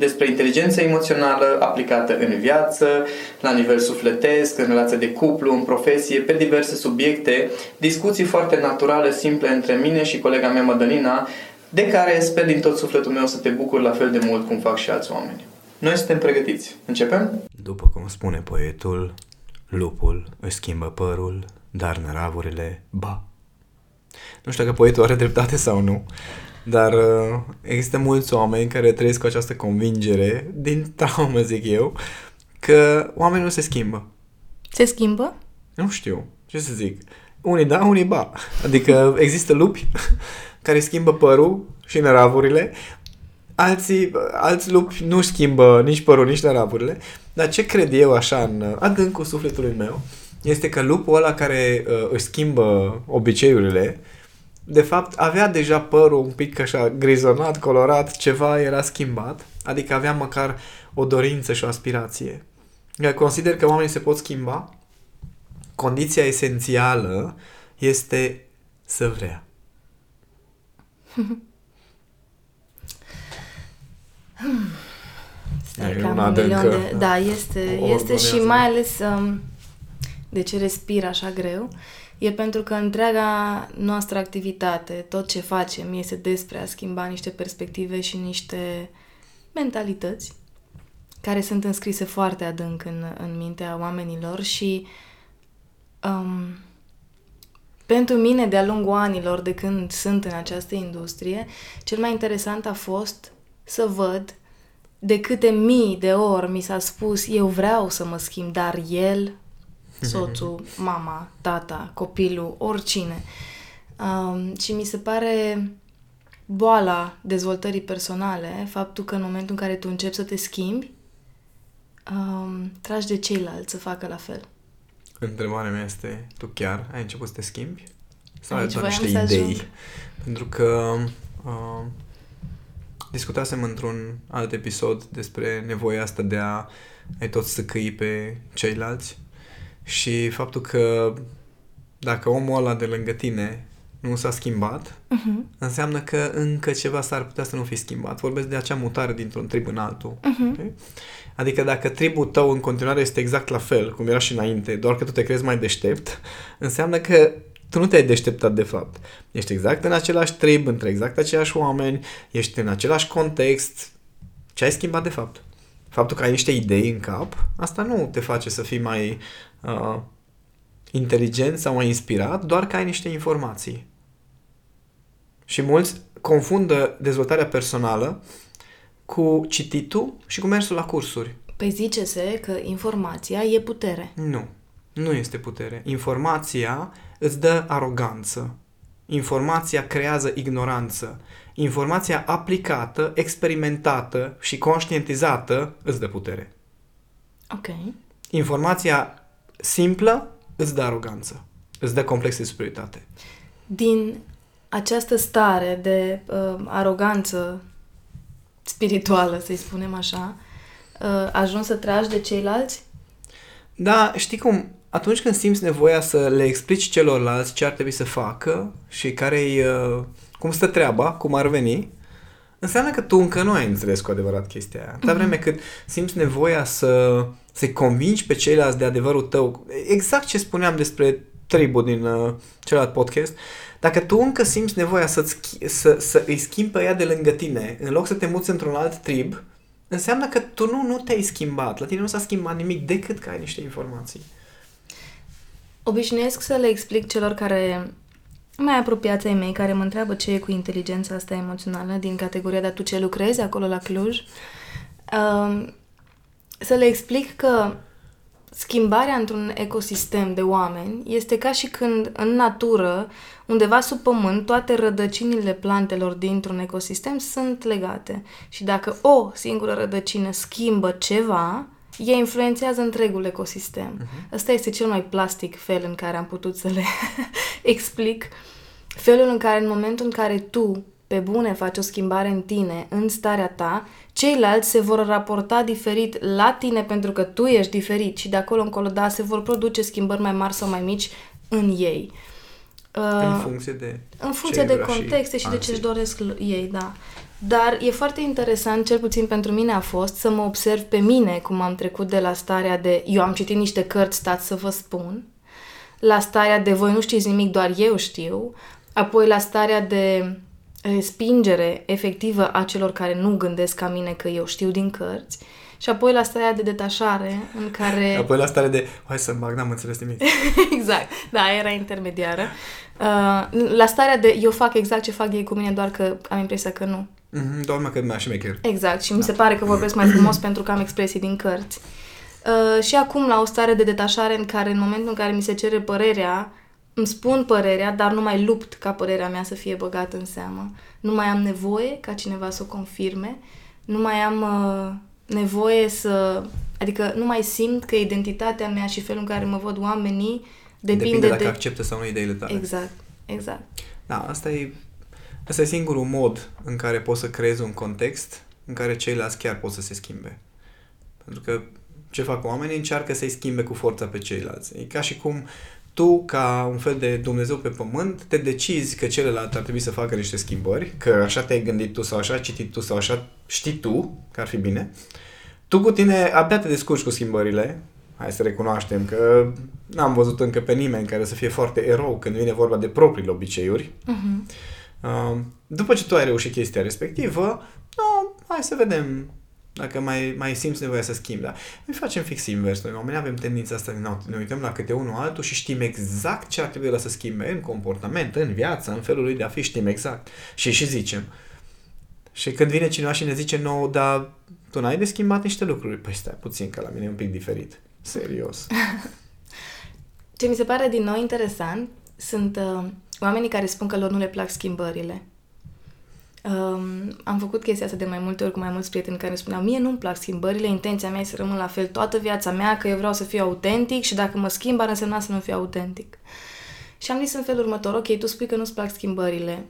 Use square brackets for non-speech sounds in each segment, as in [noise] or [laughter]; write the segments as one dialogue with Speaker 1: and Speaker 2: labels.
Speaker 1: despre inteligența emoțională aplicată în viață, la nivel sufletesc, în relație de cuplu, în profesie, pe diverse subiecte, discuții foarte naturale, simple între mine și colega mea Madalina, de care sper din tot sufletul meu să te bucur la fel de mult cum fac și alți oameni. Noi suntem pregătiți. Începem?
Speaker 2: După cum spune poetul, lupul își schimbă părul, dar năravurile ba. Nu știu dacă poetul are dreptate sau nu, dar uh, există mulți oameni care trăiesc cu această convingere, din traumă zic eu, că oamenii nu se schimbă.
Speaker 3: Se schimbă?
Speaker 2: Nu știu, ce să zic. Unii da, unii ba. Adică există lupi [laughs] care schimbă părul și năravurile, alții, alți lupi nu schimbă nici părul, nici năravurile, dar ce cred eu așa în adâncul sufletului meu este că lupul ăla care uh, își schimbă obiceiurile de fapt, avea deja părul un pic așa grizonat, colorat, ceva era schimbat, adică avea măcar o dorință și o aspirație. Eu consider că oamenii se pot schimba. Condiția esențială este să vrea.
Speaker 3: Stai cam un milion de... Da, este, este și mai ales um, de ce respir așa greu. Uh, e pentru că întreaga noastră activitate, tot ce facem, este despre a schimba niște perspective și niște mentalități care sunt înscrise foarte adânc în, în mintea oamenilor și um, pentru mine, de-a lungul anilor de când sunt în această industrie, cel mai interesant a fost să văd de câte mii de ori mi s-a spus eu vreau să mă schimb, dar el soțul, mama, tata, copilul, oricine. Um, și mi se pare boala dezvoltării personale, faptul că în momentul în care tu începi să te schimbi, um, tragi de ceilalți să facă la fel.
Speaker 2: Întrebarea mea este, tu chiar ai început să te schimbi? Sau ai doar niște idei? Ajung. Pentru că uh, discutasem într-un alt episod despre nevoia asta de a ai tot să căi pe ceilalți și faptul că dacă omul ăla de lângă tine nu s-a schimbat, uh-huh. înseamnă că încă ceva s-ar putea să nu fi schimbat. Vorbesc de acea mutare dintr-un trib în altul. Uh-huh. Okay? Adică dacă tribul tău în continuare este exact la fel, cum era și înainte, doar că tu te crezi mai deștept, înseamnă că tu nu te-ai deșteptat de fapt. Ești exact în același trib, între exact aceiași oameni, ești în același context. Ce ai schimbat de fapt? Faptul că ai niște idei în cap, asta nu te face să fii mai uh, inteligent sau mai inspirat, doar că ai niște informații. Și mulți confundă dezvoltarea personală cu cititul și cu mersul la cursuri.
Speaker 3: Păi zice-se că informația e putere.
Speaker 2: Nu. Nu este putere. Informația îți dă aroganță. Informația creează ignoranță. Informația aplicată, experimentată și conștientizată îți dă putere.
Speaker 3: Ok.
Speaker 2: Informația simplă îți dă aroganță, îți dă complex de superioritate.
Speaker 3: Din această stare de uh, aroganță spirituală, să-i spunem așa, uh, ajungi să tragi de ceilalți?
Speaker 2: Da, știi cum, atunci când simți nevoia să le explici celorlalți ce ar trebui să facă și care uh, cum stă treaba, cum ar veni, înseamnă că tu încă nu ai înțeles cu adevărat chestia aia. Dar mhm. vreme cât simți nevoia să să-i convingi pe ceilalți de adevărul tău, exact ce spuneam despre tribul din uh, celălalt podcast, dacă tu încă simți nevoia să să, să îi schimbi pe ea de lângă tine, în loc să te muți într-un alt trib, înseamnă că tu nu, nu te-ai schimbat. La tine nu s-a schimbat nimic decât că ai niște informații.
Speaker 3: Obișnuiesc să le explic celor care mai apropiați ai mei care mă întreabă ce e cu inteligența asta emoțională din categoria dar tu ce lucrezi acolo la Cluj. Uh, să le explic că schimbarea într-un ecosistem de oameni este ca și când în natură, undeva sub pământ, toate rădăcinile plantelor dintr-un ecosistem sunt legate. Și dacă o singură rădăcină schimbă ceva, ea influențează întregul ecosistem. Uh-huh. Ăsta este cel mai plastic fel în care am putut să le [laughs] explic. Felul în care, în momentul în care tu, pe bune, faci o schimbare în tine, în starea ta, ceilalți se vor raporta diferit la tine pentru că tu ești diferit și de acolo încolo, da, se vor produce schimbări mai mari sau mai mici în ei.
Speaker 2: Uh, în funcție de
Speaker 3: În funcție de contexte și, și de ce își doresc ei, da. Dar e foarte interesant, cel puțin pentru mine a fost, să mă observ pe mine cum am trecut de la starea de eu am citit niște cărți, stați să vă spun, la starea de voi nu știți nimic, doar eu știu, apoi la starea de respingere efectivă a celor care nu gândesc ca mine că eu știu din cărți și apoi la starea de detașare în care... [laughs]
Speaker 2: Apoi la starea de hai să bag, n-am înțeles nimic. [laughs]
Speaker 3: exact, da, era intermediară. Uh, la starea de eu fac exact ce fac ei cu mine, doar că am impresia că nu.
Speaker 2: Mm-hmm, doar că mi-a șmecher.
Speaker 3: Exact, și da. mi se pare că vorbesc mai frumos [clears throat] pentru că am expresii din cărți. Uh, și acum la o stare de detașare în care în momentul în care mi se cere părerea, îmi spun părerea, dar nu mai lupt ca părerea mea să fie băgată în seamă. Nu mai am nevoie ca cineva să o confirme, nu mai am uh, nevoie să... Adică nu mai simt că identitatea mea și felul în care mă văd oamenii depinde,
Speaker 2: depinde
Speaker 3: dacă
Speaker 2: de... acceptă sau nu ideile tale.
Speaker 3: Exact, exact.
Speaker 2: Da, asta e, asta e singurul mod în care poți să creezi un context în care ceilalți chiar pot să se schimbe. Pentru că ce fac oamenii? Încearcă să-i schimbe cu forța pe ceilalți. E ca și cum tu, ca un fel de Dumnezeu pe pământ, te decizi că celălalt ar trebui să facă niște schimbări, că așa te-ai gândit tu sau așa ai citit tu sau așa știi tu că ar fi bine. Tu cu tine abia te descurci cu schimbările, hai să recunoaștem că n-am văzut încă pe nimeni care să fie foarte erou când vine vorba de propriile obiceiuri. Uh-huh. După ce tu ai reușit chestia respectivă, no, hai să vedem dacă mai, mai simți nevoia să schimbi, da? Noi facem fix invers. Noi oamenii avem tendința asta, ne, ne uităm la câte unul altul și știm exact ce ar trebui la să schimbe în comportament, în viață, în felul lui de a fi, știm exact. Și și zicem. Și când vine cineva și ne zice nou, dar tu n-ai de schimbat niște lucruri, păi stai puțin, că la mine e un pic diferit. Serios. [laughs]
Speaker 3: Ce mi se pare din nou interesant sunt uh, oamenii care spun că lor nu le plac schimbările. Um, am făcut chestia asta de mai multe ori cu mai mulți prieteni care spuneau mie nu-mi plac schimbările, intenția mea e să rămân la fel toată viața mea, că eu vreau să fiu autentic și dacă mă schimb ar însemna să nu fiu autentic. Și am zis în felul următor, ok, tu spui că nu-ți plac schimbările,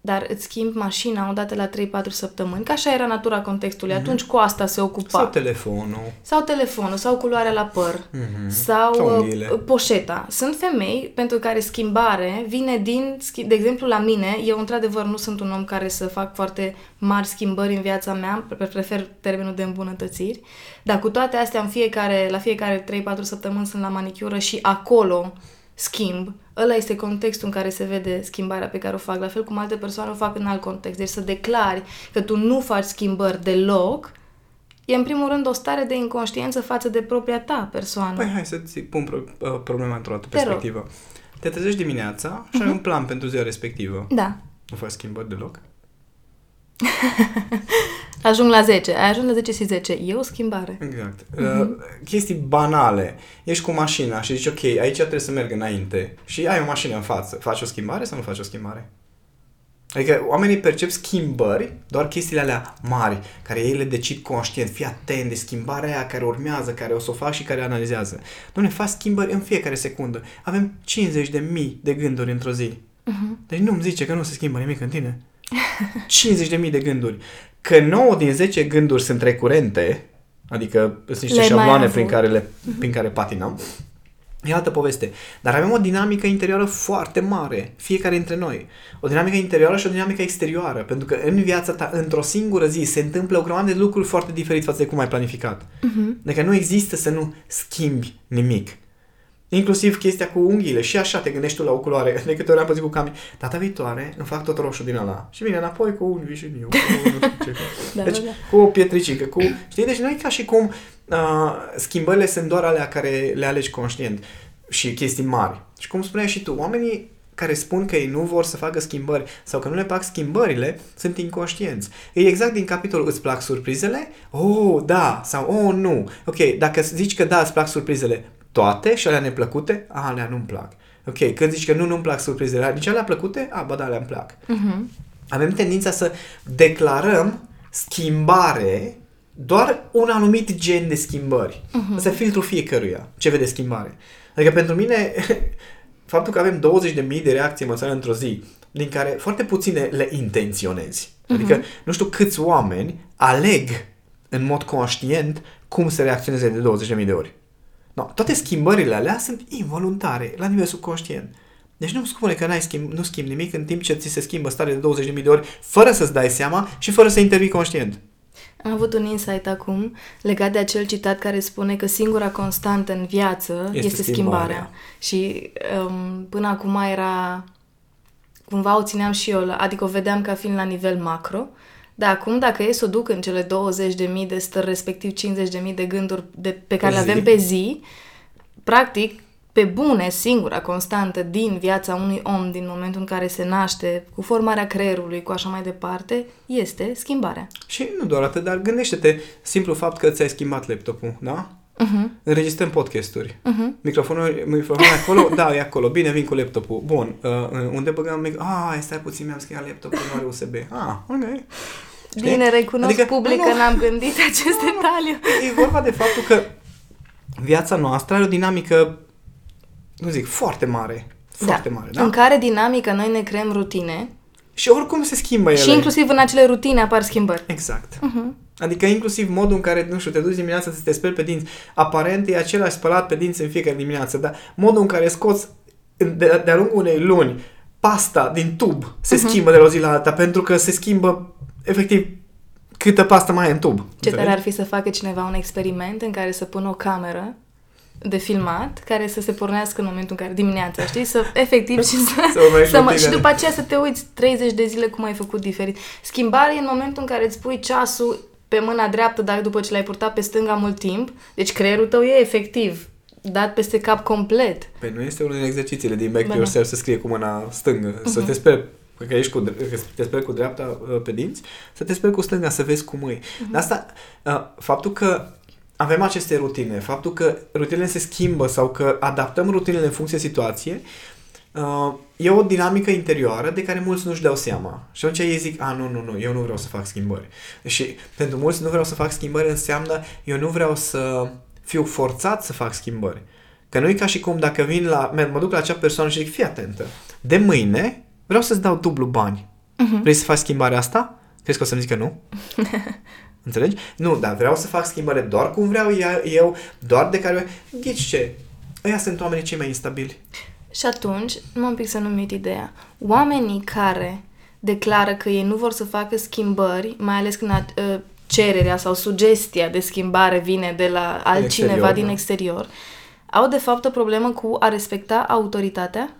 Speaker 3: dar îți schimbi mașina odată la 3-4 săptămâni, că așa era natura contextului. Mm-hmm. Atunci cu asta se ocupa.
Speaker 2: Sau telefonul.
Speaker 3: Sau telefonul, sau culoarea la păr, mm-hmm. sau, sau uh, poșeta. Sunt femei pentru care schimbare vine din, de exemplu la mine, eu într-adevăr nu sunt un om care să fac foarte mari schimbări în viața mea, prefer termenul de îmbunătățiri, dar cu toate astea în fiecare, la fiecare 3-4 săptămâni sunt la manicură și acolo schimb, ăla este contextul în care se vede schimbarea pe care o fac, la fel cum alte persoane o fac în alt context. Deci să declari că tu nu faci schimbări deloc, e în primul rând o stare de inconștiență față de propria ta persoană.
Speaker 2: Păi hai să-ți pun pro- uh, problema într-o altă perspectivă. Te trezești dimineața și uh-huh. ai mhm. un plan pentru ziua respectivă.
Speaker 3: Da.
Speaker 2: Nu faci schimbări deloc? [laughs]
Speaker 3: Ajung la 10. Ai ajuns la 10 și 10. E o schimbare.
Speaker 2: Exact. Uh-huh. Uh, chestii banale. Ești cu mașina și zici, ok, aici trebuie să merg înainte și ai o mașină în față. Faci o schimbare sau nu faci o schimbare? Adică oamenii percep schimbări, doar chestiile alea mari, care ei le decid conștient. Fii atent de schimbarea aia care urmează, care o să o fac și care analizează. Doamne, faci schimbări în fiecare secundă. Avem 50 de mii de gânduri într-o zi. Uh-huh. Deci nu-mi zice că nu se schimbă nimic în tine. 50 de mii de gânduri că 9 din 10 gânduri sunt recurente, adică sunt niște le șabloane prin care, le, prin care patinăm, E altă poveste. Dar avem o dinamică interioară foarte mare, fiecare dintre noi. O dinamică interioară și o dinamică exterioară. Pentru că în viața ta, într-o singură zi, se întâmplă o grămadă de lucruri foarte diferite față de cum ai planificat. Uh-huh. Adică nu există să nu schimbi nimic. Inclusiv chestia cu unghiile. Și așa te gândești tu la o culoare. De câte ori am păzit cu cami. Data viitoare îmi fac tot roșu din ăla. Și vine înapoi cu unghi și eu. [laughs] da, deci, da, da. cu o pietricică. Cu... Știi? Deci nu e ca și cum uh, schimbările sunt doar alea care le alegi conștient. și chestii mari. Și cum spuneai și tu, oamenii care spun că ei nu vor să facă schimbări sau că nu le plac schimbările, sunt inconștienți. E exact din capitolul îți plac surprizele? Oh, da, sau oh, nu. Ok, dacă zici că da, îți plac surprizele, toate și alea neplăcute, a, alea nu-mi plac. Ok, când zici că nu, nu-mi plac surprizele, nici alea plăcute, a, bă, da, alea îmi plac. Uh-huh. Avem tendința să declarăm schimbare doar un anumit gen de schimbări. Uh-huh. Asta e filtrul fiecăruia, ce vede schimbare. Adică pentru mine, [laughs] faptul că avem 20.000 de reacții emoționale într-o zi, din care foarte puține le intenționezi. Adică uh-huh. nu știu câți oameni aleg în mod conștient cum să reacționeze de 20.000 de ori. No, toate schimbările alea sunt involuntare, la nivel subconștient. Deci nu spune că n-ai schimb, nu schimbi nimic în timp ce ți se schimbă starea de 20.000 de ori, fără să-ți dai seama și fără să intervii conștient.
Speaker 3: Am avut un insight acum legat de acel citat care spune că singura constantă în viață este, este schimbarea. schimbarea. Și um, până acum era... Cumva o țineam și eu, adică o vedeam ca fiind la nivel macro, dar acum dacă e să o duc în cele 20.000 de stări, respectiv 50.000 de gânduri de, pe care pe le avem pe zi, practic pe bune, singura constantă din viața unui om din momentul în care se naște, cu formarea creierului, cu așa mai departe, este schimbarea.
Speaker 2: Și nu doar atât, dar gândește-te simplu fapt că ți-ai schimbat laptopul, da? Uh-huh. Înregistrăm podcasturi. Uh-huh. Microfonul, microfonul acolo? da, e acolo. Bine, vin cu laptopul. Bun. Uh, unde băgăm mic? Ah, stai puțin, mi-am schimbat laptopul, nu are USB. Ah, ok.
Speaker 3: Bine, recunosc adică, public că n-am gândit [laughs] acest detaliu.
Speaker 2: E vorba de faptul că viața noastră are o dinamică nu zic, foarte mare. Foarte da. mare, da?
Speaker 3: În care dinamică noi ne creăm rutine.
Speaker 2: Și oricum se schimbă ele.
Speaker 3: Și inclusiv în acele rutine apar schimbări.
Speaker 2: Exact. Uh-huh. Adică inclusiv modul în care, nu știu, te duci dimineața să te speli pe dinți. Aparent e același spălat pe dinți în fiecare dimineață, dar modul în care scoți de, de-a lungul unei luni pasta din tub se uh-huh. schimbă de la o zi la alta pentru că se schimbă efectiv câtă pasta mai e în tub.
Speaker 3: Ce tare ar fi să facă cineva un experiment în care să pună o cameră de filmat care să se pornească în momentul în care dimineața, știi? Să efectiv și să, [laughs] să, să mă, și după aceea să te uiți 30 de zile cum ai făcut diferit. Schimbare e în momentul în care îți pui ceasul pe mâna dreaptă, dar după ce l-ai purtat pe stânga mult timp, deci creierul tău e efectiv dat peste cap complet.
Speaker 2: Păi nu este unul din exercițiile din Back to Yourself să scrie cu mâna stângă, uh-huh. să te speri că ești cu, că te speri cu dreapta uh, pe dinți, să te speri cu stânga, să vezi cum e. Uh-huh. Asta, uh, faptul că avem aceste rutine. Faptul că rutinele se schimbă sau că adaptăm rutinele în funcție de situație uh, e o dinamică interioară de care mulți nu-și dau seama. Și atunci ei zic, a, nu, nu, nu, eu nu vreau să fac schimbări. Și pentru mulți nu vreau să fac schimbări înseamnă eu nu vreau să fiu forțat să fac schimbări. Că nu e ca și cum dacă vin la, mă duc la acea persoană și zic, fii atentă, de mâine vreau să-ți dau dublu bani. Uh-huh. Vrei să faci schimbarea asta? Crezi că o să-mi zică nu? [laughs] Înțelegi? Nu, dar vreau să fac schimbare doar cum vreau eu, doar de care... Ghici ce? Ăia sunt oamenii cei mai instabili.
Speaker 3: Și atunci, mă un pic să nu uit ideea. Oamenii care declară că ei nu vor să facă schimbări, mai ales când uh, cererea sau sugestia de schimbare vine de la altcineva exterior, din da. exterior, au de fapt o problemă cu a respecta autoritatea?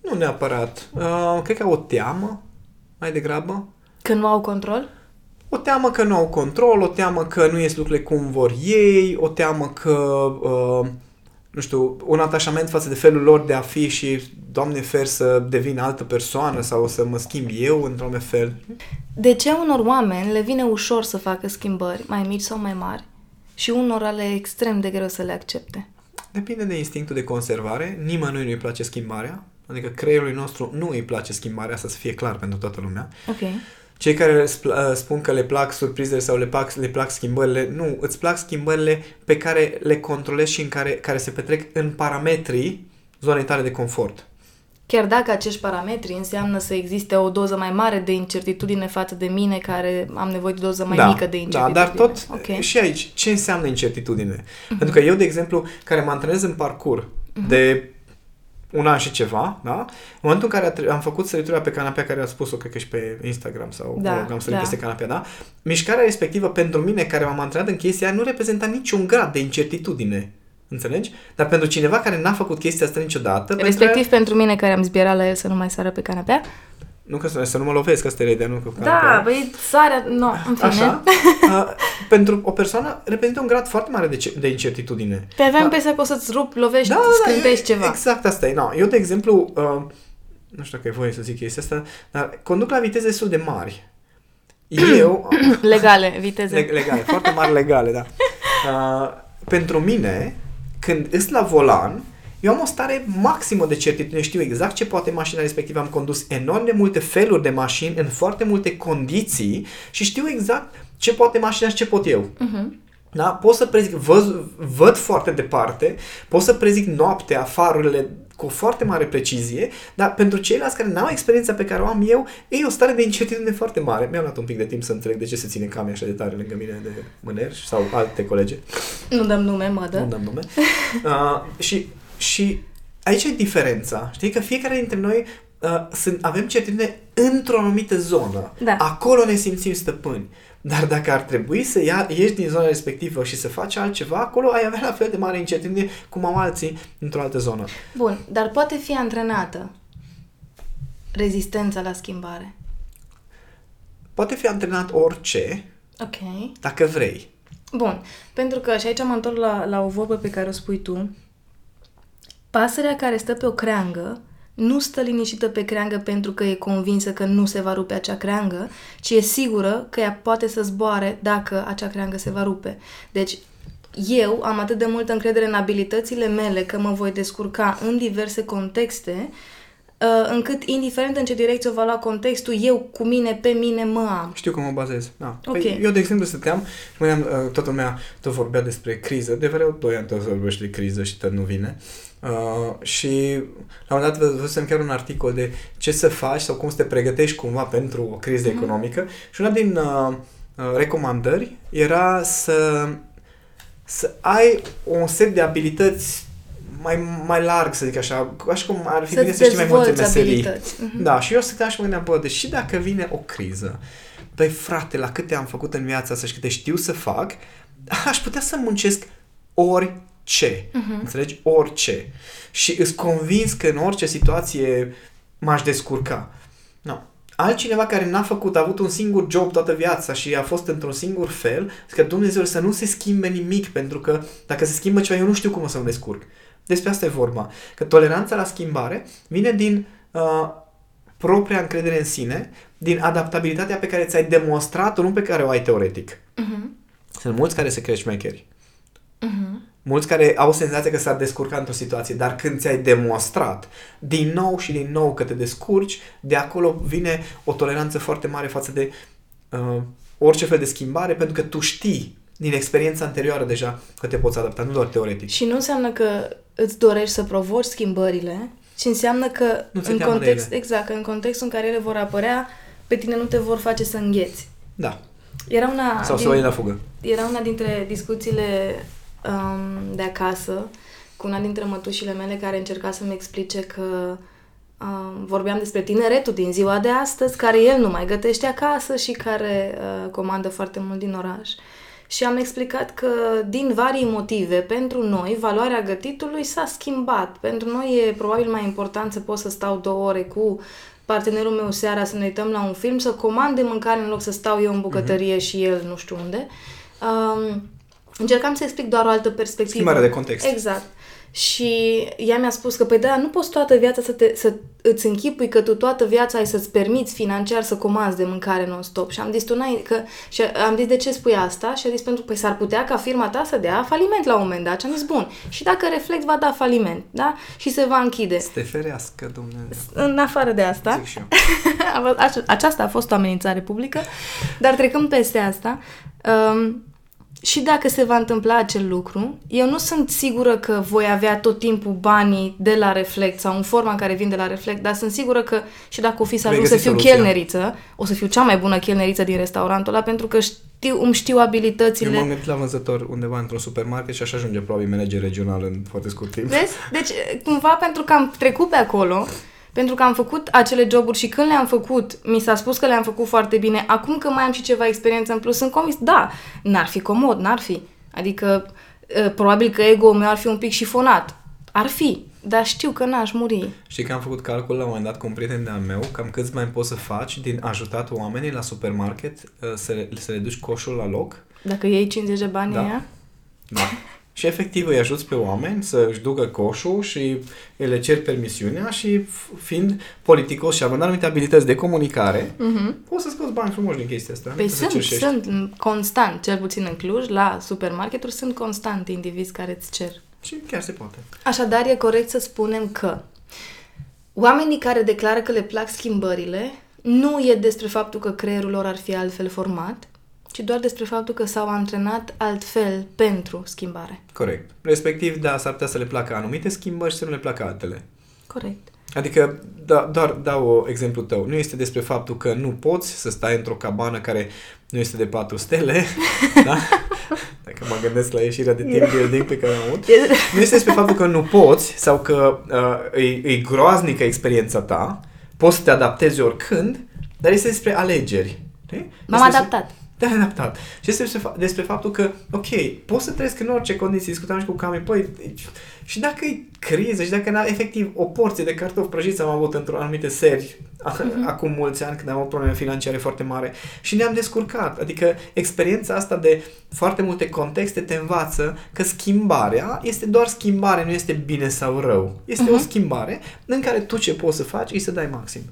Speaker 2: Nu neapărat. Uh, cred că au o teamă, mai degrabă.
Speaker 3: Că nu au control?
Speaker 2: O teamă că nu au control, o teamă că nu ies lucrurile cum vor ei, o teamă că, uh, nu știu, un atașament față de felul lor de a fi și, Doamne fer, să devin altă persoană sau să mă schimb eu într-un fel.
Speaker 3: De ce unor oameni le vine ușor să facă schimbări, mai mici sau mai mari, și unor le extrem de greu să le accepte?
Speaker 2: Depinde de instinctul de conservare. Nimănui nu-i place schimbarea. Adică creierului nostru nu îi place schimbarea, asta să fie clar pentru toată lumea.
Speaker 3: Ok.
Speaker 2: Cei care uh, spun că le plac surprizele sau le plac, le plac schimbările, nu, îți plac schimbările pe care le controlezi și în care, care se petrec în parametrii zonei tale de confort.
Speaker 3: Chiar dacă acești parametri înseamnă să existe o doză mai mare de incertitudine față de mine, care am nevoie de o doză mai
Speaker 2: da,
Speaker 3: mică de incertitudine.
Speaker 2: Da, dar tot okay. și aici, ce înseamnă incertitudine? Uh-huh. Pentru că eu, de exemplu, care mă antrenez în parcurs uh-huh. de un an și ceva, da? În momentul în care am făcut săritura pe canapea, care a spus-o, cred că și pe Instagram sau da, am sărit da. peste canapea, da? Mișcarea respectivă pentru mine, care m-am antrenat în chestia nu reprezenta niciun grad de incertitudine. Înțelegi? Dar pentru cineva care n-a făcut chestia asta niciodată...
Speaker 3: Respectiv pentru, pentru mine care am zbierat la el să nu mai sară pe canapea?
Speaker 2: Nu că să, să nu mă lovesc, asta e ideea, nu că
Speaker 3: Da, băi, sarea, nu, no, în fine. Așa, [laughs]
Speaker 2: uh, pentru o persoană reprezintă un grad foarte mare de, ce, de incertitudine.
Speaker 3: Te aveam da. pe că o să-ți rup, lovești, da, da, ceva.
Speaker 2: Exact asta e. No, eu, de exemplu, uh, nu știu dacă e voie să zic chestia asta, dar conduc la viteze destul de mari. Eu... [clears throat]
Speaker 3: legale, viteze. Leg,
Speaker 2: legale, foarte mari legale, da. [laughs] Uh, pentru mine, când îs la volan, eu am o stare maximă de certitudine, știu exact ce poate mașina respectivă, am condus enorm de multe feluri de mașini în foarte multe condiții și știu exact ce poate mașina și ce pot eu. Uh-huh. Da? Pot să prezic, văd, văd foarte departe, pot să prezic noaptea, farurile cu foarte mare precizie, dar pentru ceilalți care n-au experiența pe care o am eu, e o stare de incertitudine foarte mare. Mi-a luat un pic de timp să înțeleg de ce se ține camia așa de tare lângă mine de mâner sau alte colege.
Speaker 3: Nu dăm nume, mădă.
Speaker 2: Nu dăm nume. [laughs] Uh, și și aici e diferența. Știi că fiecare dintre noi uh, sunt, avem certitudine într-o anumită zonă.
Speaker 3: Da.
Speaker 2: Acolo ne simțim stăpâni. Dar dacă ar trebui să ia, ieși din zona respectivă și să faci altceva, acolo ai avea la fel de mare incertitudine cum au alții într-o altă zonă.
Speaker 3: Bun, dar poate fi antrenată rezistența la schimbare.
Speaker 2: Poate fi antrenat orice,
Speaker 3: Ok.
Speaker 2: dacă vrei.
Speaker 3: Bun, pentru că și aici mă întorc la, la o vorbă pe care o spui tu, Pasărea care stă pe o creangă nu stă liniștită pe creangă pentru că e convinsă că nu se va rupe acea creangă, ci e sigură că ea poate să zboare dacă acea creangă se va rupe. Deci, eu am atât de multă încredere în abilitățile mele că mă voi descurca în diverse contexte uh, încât, indiferent în ce direcție o va lua contextul, eu cu mine, pe mine, mă am.
Speaker 2: Știu cum mă bazez, da.
Speaker 3: Okay. Păi,
Speaker 2: eu, de exemplu, stăteam și mă uh, toată lumea tot vorbea despre criză, de vreo 2 ani tot vorbește de criză și tot nu vine. Uh, și la un dat văzusem chiar un articol de ce să faci sau cum să te pregătești cumva pentru o criză mm-hmm. economică și una din uh, uh, recomandări era să, să ai un set de abilități mai, mai larg, să zic așa, așa cum ar fi să bine să știi mai multe meserii. Mm-hmm. Da, și eu stăteam și mă gândeam, bă, deși dacă vine o criză, băi frate, la câte am făcut în viața asta și câte știu să fac, aș putea să muncesc ori orice. Uh-huh. Înțelegi? Orice. Și îți convins că în orice situație m-aș descurca. No. Altcineva care n-a făcut, a avut un singur job toată viața și a fost într-un singur fel, că Dumnezeu să nu se schimbe nimic, pentru că dacă se schimbă ceva, eu nu știu cum o să mă descurc. Despre asta e vorba. Că toleranța la schimbare vine din uh, propria încredere în sine, din adaptabilitatea pe care ți-ai demonstrat-o, nu pe care o ai teoretic. Uh-huh. Sunt mulți care se crezi șmecheri. Uh-huh mulți care au senzația că s-ar descurca într-o situație, dar când ți-ai demonstrat din nou și din nou că te descurci, de acolo vine o toleranță foarte mare față de uh, orice fel de schimbare, pentru că tu știi din experiența anterioară deja că te poți adapta, nu doar teoretic.
Speaker 3: Și nu înseamnă că îți dorești să provoci schimbările, ci înseamnă că
Speaker 2: nu
Speaker 3: în context, exact, că în contextul în care ele vor apărea, pe tine nu te vor face să îngheți.
Speaker 2: Da.
Speaker 3: Era una
Speaker 2: Sau din, să o iei la fugă.
Speaker 3: Era una dintre discuțiile um, de acasă cu una dintre mătușile mele care încerca să-mi explice că um, vorbeam despre tineretul din ziua de astăzi, care el nu mai gătește acasă și care uh, comandă foarte mult din oraș. Și am explicat că din varii motive, pentru noi, valoarea gătitului s-a schimbat. Pentru noi e probabil mai important să pot să stau două ore cu partenerul meu seara să ne uităm la un film, să comande mâncare în loc să stau eu în bucătărie uh-huh. și el nu știu unde. Um, Încercam să explic doar o altă perspectivă.
Speaker 2: Schimbarea de context.
Speaker 3: Exact. Și ea mi-a spus că, păi da, nu poți toată viața să, te, să îți închipui că tu toată viața ai să-ți permiți financiar să comanzi de mâncare non-stop. Și am zis, tu n-ai, că, și am zis, de ce spui asta? Și a zis, pentru că păi s-ar putea ca firma ta să dea faliment la un moment dat. Și am zis, bun, și dacă reflect va da faliment, da? Și se va închide.
Speaker 2: Să te ferească, Dumnezeu.
Speaker 3: În afară de asta.
Speaker 2: Zic și eu. [laughs]
Speaker 3: Aceasta a fost o amenințare publică, dar trecând peste asta, um, și dacă se va întâmpla acel lucru, eu nu sunt sigură că voi avea tot timpul banii de la Reflect sau în forma în care vin de la Reflect, dar sunt sigură că și dacă o fi să ajung să fiu soluția. chelneriță, o să fiu cea mai bună chelneriță din restaurantul ăla pentru că știu, îmi știu abilitățile.
Speaker 2: Eu m-am gândit la vânzător undeva într-un supermarket și așa ajunge probabil manager regional în foarte scurt timp.
Speaker 3: Vezi? Deci, cumva pentru că am trecut pe acolo, pentru că am făcut acele joburi și când le-am făcut, mi s-a spus că le-am făcut foarte bine. Acum că mai am și ceva experiență în plus, sunt convins, da, n-ar fi comod, n-ar fi. Adică, ă, probabil că ego-ul meu ar fi un pic șifonat. Ar fi, dar știu că n-aș muri.
Speaker 2: Știi că am făcut calcul la un moment dat cu un prieten de-al meu, cam câți bani poți să faci din ajutat oamenii la supermarket uh, să, le, să le duci coșul la loc?
Speaker 3: Dacă iei 50 de bani da. aia?
Speaker 2: Da. [laughs] Și efectiv îi ajuți pe oameni să își ducă coșul și le cer permisiunea și fiind politicos și având anumite abilități de comunicare, uh-huh. poți să scoți bani frumoși din chestia asta.
Speaker 3: Păi sunt, sunt constant, cel puțin în Cluj, la supermarketuri sunt constant indivizi care îți cer.
Speaker 2: Și chiar se poate.
Speaker 3: Așadar, e corect să spunem că oamenii care declară că le plac schimbările nu e despre faptul că creierul lor ar fi altfel format, ci doar despre faptul că s-au antrenat altfel pentru schimbare.
Speaker 2: Corect. Respectiv, da, s-ar putea să le placă anumite schimbări și să nu le placă altele.
Speaker 3: Corect.
Speaker 2: Adică, da, doar dau exemplu tău. Nu este despre faptul că nu poți să stai într-o cabană care nu este de patru stele, [laughs] da? Dacă mă gândesc la ieșirea de team building pe care am avut. Nu este despre faptul că nu poți sau că uh, e, e groaznică experiența ta, poți să te adaptezi oricând, dar este despre alegeri.
Speaker 3: M-am adaptat
Speaker 2: te-ai adaptat. Și este despre, despre faptul că, ok, poți să trăiesc în orice condiții, discutam și cu Cami, păi, și dacă e criză și dacă efectiv o porție de cartofi prăjiți am avut într-o anumite seri uh-huh. acum mulți ani când am avut probleme financiare foarte mare și ne-am descurcat. Adică experiența asta de foarte multe contexte te învață că schimbarea este doar schimbare, nu este bine sau rău. Este uh-huh. o schimbare în care tu ce poți să faci e să dai maxim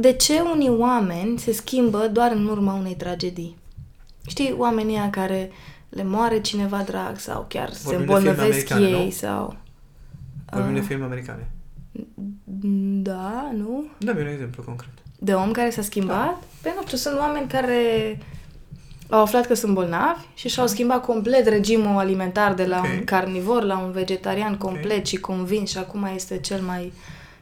Speaker 3: de ce unii oameni se schimbă doar în urma unei tragedii? Știi, oamenii care le moare cineva drag sau chiar Vorbim se îmbolnăvesc ei nu? sau...
Speaker 2: Vorbim uh, de filme americane.
Speaker 3: Da, nu?
Speaker 2: Da, mi un exemplu concret.
Speaker 3: De om care s-a schimbat? Da. Păi nu știu, sunt oameni care au aflat că sunt bolnavi și și-au schimbat complet regimul alimentar de la okay. un carnivor la un vegetarian complet okay. și convins și acum este cel mai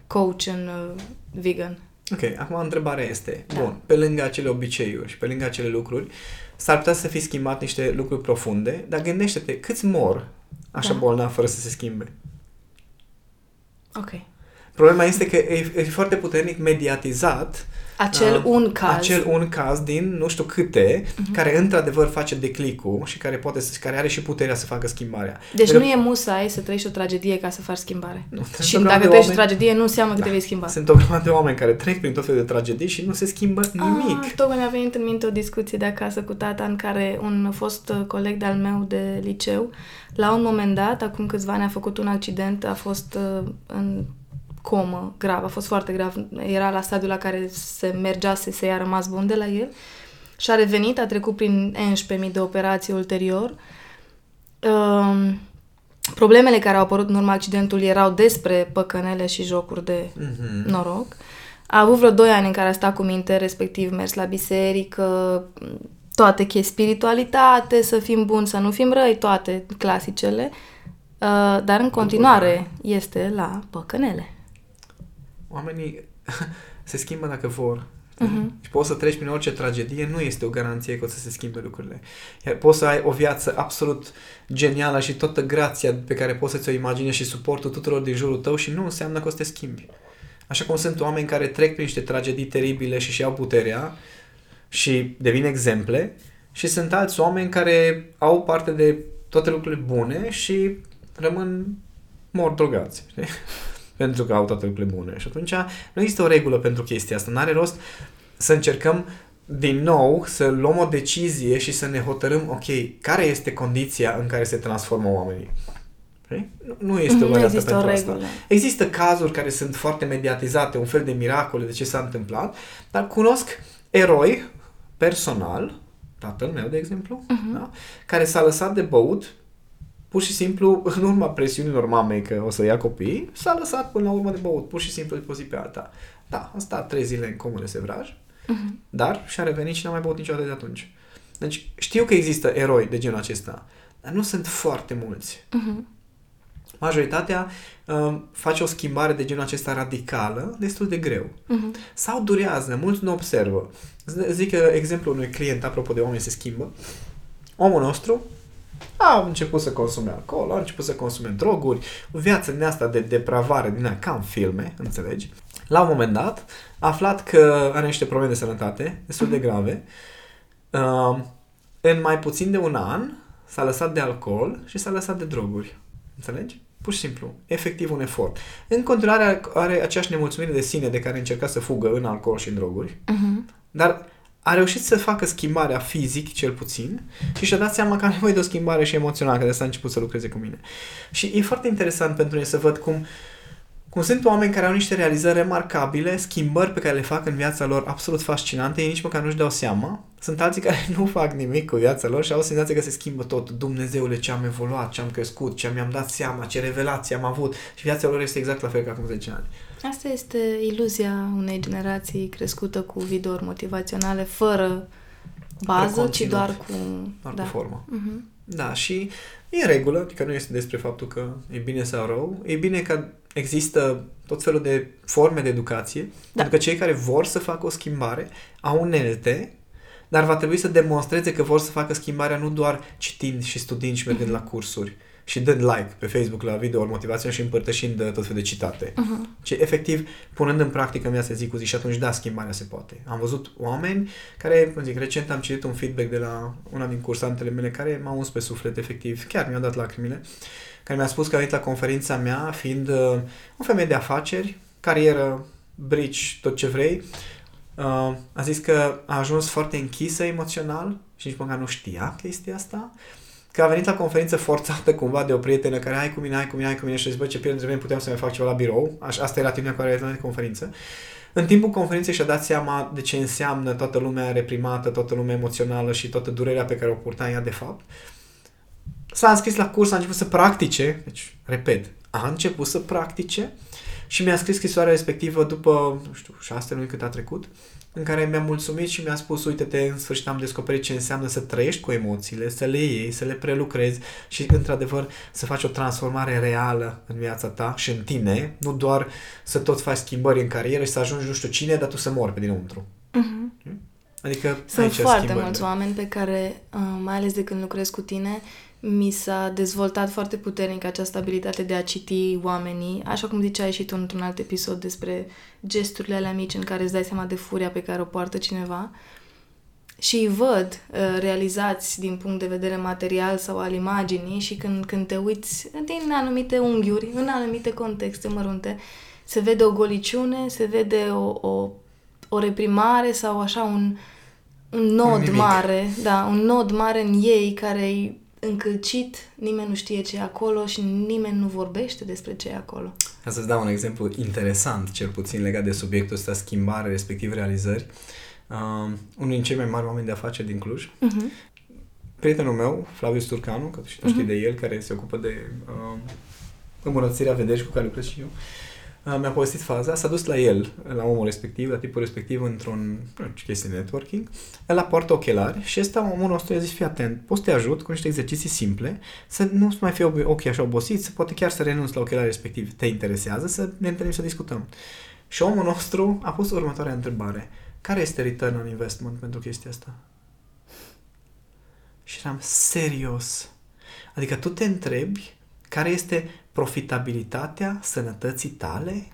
Speaker 3: coach în uh, vegan.
Speaker 2: Ok, acum întrebarea este, da. bun, pe lângă acele obiceiuri și pe lângă acele lucruri, s-ar putea să fi schimbat niște lucruri profunde, dar gândește-te, câți mor așa da. bolnav fără să se schimbe?
Speaker 3: Ok.
Speaker 2: Problema este că e, e foarte puternic mediatizat
Speaker 3: acel uh, un caz.
Speaker 2: Acel un caz din nu știu câte, uh-huh. care într-adevăr face declicul și care poate să, care are și puterea să facă schimbarea.
Speaker 3: Deci Pentru... nu e musai să trăiești o tragedie ca să faci schimbare. Nu, și dacă trăiești oameni... o tragedie, nu înseamnă da, că te vei schimba.
Speaker 2: Sunt o grămadă de oameni care trec prin tot felul de tragedii și nu se schimbă ah, nimic. Ah,
Speaker 3: tocmai mi-a venit în minte o discuție de acasă cu tata în care un fost uh, coleg de-al meu de liceu, la un moment dat, acum câțiva ani a făcut un accident, a fost uh, în comă grav, a fost foarte grav. Era la stadiul la care se mergea să se ia rămas bun de la el și a revenit, a trecut prin 11.000 de operații ulterior. Um, problemele care au apărut în urma accidentului erau despre păcănele și jocuri de mm-hmm. noroc. A avut vreo 2 ani în care a stat cu minte, respectiv mers la biserică, toate chestii, spiritualitate, să fim buni, să nu fim răi, toate clasicele, uh, dar în continuare este la păcănele
Speaker 2: oamenii [laughs] se schimbă dacă vor. Uh-huh. Și poți să treci prin orice tragedie, nu este o garanție că o să se schimbe lucrurile. Iar poți să ai o viață absolut genială și toată grația pe care poți să ți-o imaginezi și suportul tuturor din jurul tău și nu înseamnă că o să te schimbi. Așa cum sunt oameni care trec prin niște tragedii teribile și și-au puterea și devin exemple și sunt alți oameni care au parte de toate lucrurile bune și rămân mor drogați. Știi? [laughs] pentru că au toate lucrurile bune. Și atunci nu există o regulă pentru chestia asta. N-are rost să încercăm din nou să luăm o decizie și să ne hotărâm, ok, care este condiția în care se transformă oamenii. Nu este o variantă pentru o asta. Există cazuri care sunt foarte mediatizate, un fel de miracole de ce s-a întâmplat, dar cunosc eroi personal, tatăl meu, de exemplu, uh-huh. da? care s-a lăsat de băut pur și simplu, [laughs] în urma presiunilor mamei că o să ia copii, s-a lăsat până la urmă de băut, pur și simplu de pe zi pe alta. Da, a stat trei zile în comune sevraj, uh-huh. dar și-a revenit și n-a mai băut niciodată de atunci. Deci știu că există eroi de genul acesta, dar nu sunt foarte mulți. Uh-huh. Majoritatea uh, face o schimbare de genul acesta radicală destul de greu. Uh-huh. Sau durează, mulți nu observă. Zic că exemplul unui client, apropo de oameni se schimbă, omul nostru a început să consume alcool, a început să consume droguri, o viață din asta de depravare, din aia, ca în filme, înțelegi? La un moment dat, a aflat că are niște probleme de sănătate destul de grave. Uh, în mai puțin de un an, s-a lăsat de alcool și s-a lăsat de droguri. Înțelegi? Pur și simplu. Efectiv un efort. În continuare are, are aceeași nemulțumire de sine de care încerca să fugă în alcool și în droguri. Uh-huh. Dar a reușit să facă schimbarea fizic, cel puțin, și și-a dat seama că are nevoie de o schimbare și emoțională, că de asta a început să lucreze cu mine. Și e foarte interesant pentru mine să văd cum, cum sunt oameni care au niște realizări remarcabile, schimbări pe care le fac în viața lor absolut fascinante, ei nici măcar nu-și dau seama. Sunt alții care [laughs] nu fac nimic cu viața lor și au senzația că se schimbă tot. Dumnezeule, ce am evoluat, ce am crescut, ce mi-am dat seama, ce revelații am avut și viața lor este exact la fel ca acum 10 ani.
Speaker 3: Asta este iluzia unei generații crescută cu videouri motivaționale, fără bază, ci doar cu...
Speaker 2: Doar da. cu formă. Uh-huh. Da, și e în regulă, adică nu este despre faptul că e bine sau rău. E bine că există tot felul de forme de educație, da. pentru că cei care vor să facă o schimbare au unelte, dar va trebui să demonstreze că vor să facă schimbarea nu doar citind și studiind și mergând uh-huh. la cursuri, și dând like pe Facebook la video motivație și împărtășind uh, tot felul de citate. Uh-huh. Ci efectiv punând în practică în viața zi cu zi și atunci da, schimbarea se poate. Am văzut oameni care, cum zic, recent am citit un feedback de la una din cursantele mele care m-a uns pe suflet efectiv, chiar mi-a dat lacrimile, care mi-a spus că a venit la conferința mea fiind uh, o femeie de afaceri, carieră, brici, tot ce vrei, uh, a zis că a ajuns foarte închisă emoțional și nici măcar nu știa chestia asta că a venit la conferință forțată cumva de o prietenă care hai cu mine, hai cu mine, hai cu mine și a zis, bă, ce prieten puteam să mai fac ceva la birou. Așa, asta era timpul care a venit la conferință. În timpul conferinței și-a dat seama de ce înseamnă toată lumea reprimată, toată lumea emoțională și toată durerea pe care o purta ea de fapt. S-a înscris la curs, a început să practice, deci, repet, a început să practice și mi-a scris scrisoarea respectivă după, nu știu, șase luni cât a trecut în care mi-a mulțumit și mi-a spus, uite-te, în sfârșit am descoperit ce înseamnă să trăiești cu emoțiile, să le iei, să le prelucrezi și, într-adăvăr, să faci o transformare reală în viața ta și în tine, nu doar să tot faci schimbări în carieră și să ajungi nu știu cine, dar tu să mori pe dinăuntru. Uh-huh. Adică
Speaker 3: Sunt foarte mulți oameni pe care, uh, mai ales de când lucrez cu tine, mi s-a dezvoltat foarte puternic această abilitate de a citi oamenii, așa cum ziceai și tu într-un alt episod despre gesturile alea mici în care îți dai seama de furia pe care o poartă cineva. Și îi văd uh, realizați din punct de vedere material sau al imaginii și când, când te uiți din anumite unghiuri, în anumite contexte mărunte, se vede o goliciune, se vede o, o, o reprimare sau așa un, un nod mare, da, un nod mare în ei care îi încălcit, nimeni nu știe ce e acolo și nimeni nu vorbește despre ce e acolo.
Speaker 2: Ca să-ți dau un exemplu interesant, cel puțin legat de subiectul ăsta, schimbare, respectiv realizări. Uh, unul din cei mai mari oameni de afaceri din Cluj, uh-huh. prietenul meu, Flavius Turcanu, că și tu știi uh-huh. de el, care se ocupă de uh, îmbunătățirea vederii cu care lucrez și eu, uh, mi-a povestit faza, s-a dus la el, la omul respectiv, la tipul respectiv, într-un chestie de networking, el aportă ochelari și ăsta omul nostru i-a zis, fii atent, poți să te ajut cu niște exerciții simple, să nu mai fie ochii așa obosiți, poate chiar să renunți la ochelari respectiv, te interesează, să ne întâlnim să discutăm. Și omul nostru a pus următoarea întrebare. Care este return on investment pentru chestia asta? Și eram serios. Adică tu te întrebi care este profitabilitatea sănătății tale?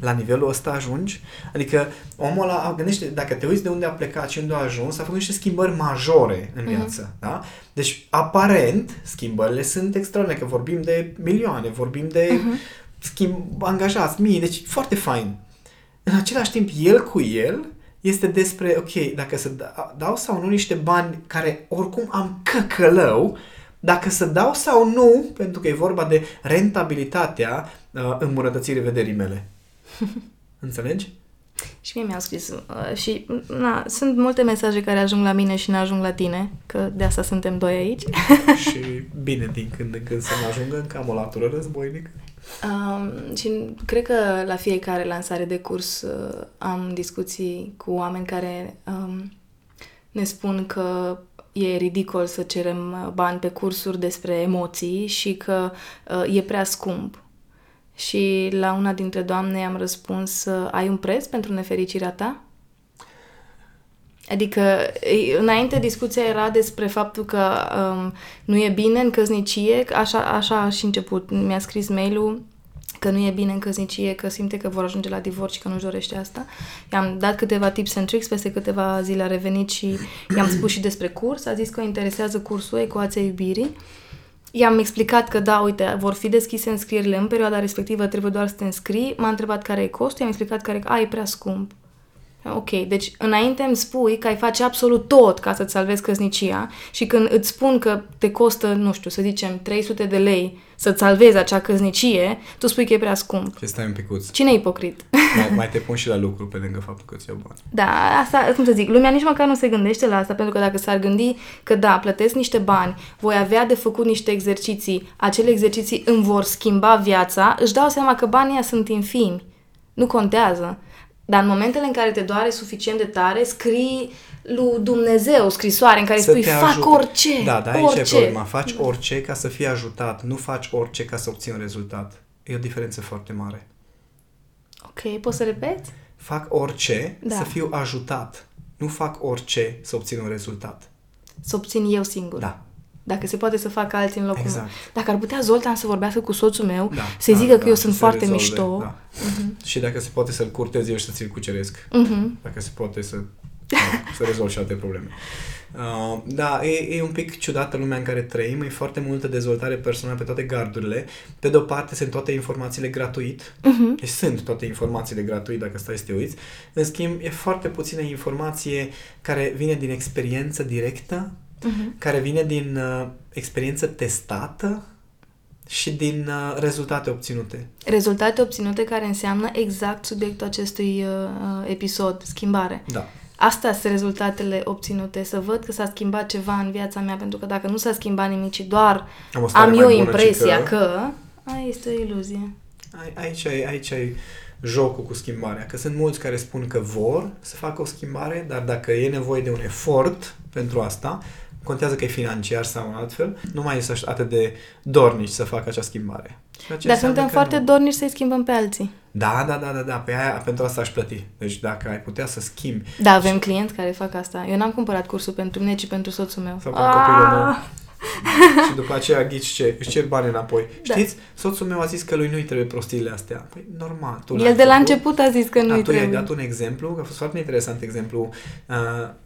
Speaker 2: La nivelul ăsta ajungi? Adică omul ăla, gândește, dacă te uiți de unde a plecat și unde a ajuns, a făcut niște schimbări majore în mhm. viață. Uh-huh. Da? Deci, aparent, schimbările sunt extraordinare, că vorbim de milioane, vorbim de uh-huh. schimb, angajați, mii, deci foarte fain. În același timp, el cu el este despre, ok, dacă să da, dau sau nu niște bani care oricum am căcălău, dacă să dau sau nu, pentru că e vorba de rentabilitatea uh, îmbunătățirii vederii mele. [laughs] Înțelegi?
Speaker 3: Și mie mi-au scris uh, și na, sunt multe mesaje care ajung la mine și nu ajung la tine, că de asta suntem doi aici. [laughs]
Speaker 2: și bine din când în când să mă ajungă în cam o latură războinică.
Speaker 3: Um, și cred că la fiecare lansare de curs uh, am discuții cu oameni care um, ne spun că e ridicol să cerem uh, bani pe cursuri despre emoții și că uh, e prea scump. Și la una dintre doamne am răspuns, uh, ai un preț pentru nefericirea ta? Adică, înainte discuția era despre faptul că um, nu e bine în căsnicie, așa, așa a și început. Mi-a scris mail-ul că nu e bine în căsnicie, că simte că vor ajunge la divorț și că nu-și dorește asta. I-am dat câteva tips and tricks, peste câteva zile a revenit și i-am spus și despre curs. A zis că o interesează cursul Ecuația iubirii I-am explicat că da, uite, vor fi deschise înscrierile în perioada respectivă, trebuie doar să te înscrii. M-a întrebat care e costul, i-am explicat care e, a, e prea scump. Ok, deci înainte îmi spui că ai face absolut tot ca să-ți salvezi căsnicia și când îți spun că te costă, nu știu, să zicem 300 de lei să-ți salvezi acea căsnicie, tu spui că e prea scump.
Speaker 2: Și stai un picuț.
Speaker 3: Cine e ipocrit?
Speaker 2: Mai, mai te pun și la lucru pe lângă faptul că ți iau bani.
Speaker 3: Da, asta, cum să zic, lumea nici măcar nu se gândește la asta, pentru că dacă s-ar gândi că da, plătesc niște bani, voi avea de făcut niște exerciții, acele exerciții îmi vor schimba viața, își dau seama că banii sunt infimi. Nu contează. Dar în momentele în care te doare suficient de tare, scrii lui Dumnezeu scrisoare în care să spui fac ajute. orice.
Speaker 2: Da, da, aici orice. e problema. Faci orice ca să fii ajutat, nu faci orice ca să obții un rezultat. E o diferență foarte mare.
Speaker 3: Ok, poți să repeți?
Speaker 2: Fac orice da. să fiu ajutat. Nu fac orice să obțin un rezultat.
Speaker 3: Să obțin eu singur.
Speaker 2: Da.
Speaker 3: Dacă se poate să facă alții în locul exact. meu. Dacă ar putea Zoltan să vorbească cu soțul meu, da, să da, zică da, că eu sunt foarte rezolve, mișto. Da.
Speaker 2: Uh-huh. Și dacă se poate să-l curtez eu și să ți-l cuceresc. Uh-huh. Dacă se poate să, da, să rezolv și alte probleme. Uh, da, e, e un pic ciudată lumea în care trăim, e foarte multă dezvoltare personală pe toate gardurile. Pe de o parte sunt toate informațiile gratuit, uh-huh. și sunt toate informațiile gratuit dacă stai să te uiți. În schimb, e foarte puțină informație care vine din experiență directă uh-huh. care vine din uh, experiență testată și din uh, rezultate obținute.
Speaker 3: Rezultate obținute care înseamnă exact subiectul acestui uh, uh episod, schimbare.
Speaker 2: Da.
Speaker 3: Asta sunt rezultatele obținute, să văd că s-a schimbat ceva în viața mea, pentru că dacă nu s-a schimbat nimic, ci doar am, am eu impresia că... că... Aia este o iluzie.
Speaker 2: Aici ai, aici ai jocul cu schimbarea, că sunt mulți care spun că vor să facă o schimbare, dar dacă e nevoie de un efort pentru asta, contează că e financiar sau altfel, nu mai este atât de dornici să facă acea schimbare.
Speaker 3: Dar suntem foarte nu... dornici să-i schimbăm pe alții.
Speaker 2: Da, da, da, da, da, pe aia, pentru asta aș plăti. Deci dacă ai putea să schimbi...
Speaker 3: Da, avem și... clienți care fac asta. Eu n-am cumpărat cursul pentru mine, ci pentru soțul meu.
Speaker 2: Sau pentru copilul meu. Și după aceea ghici ce? Își cer bani înapoi. Da. Știți? Soțul meu a zis că lui nu-i trebuie prostiile astea. Păi normal.
Speaker 3: Tu El de la început a zis că nu-i
Speaker 2: trebuie. Tu i-ai dat un exemplu, că a fost foarte interesant exemplu uh,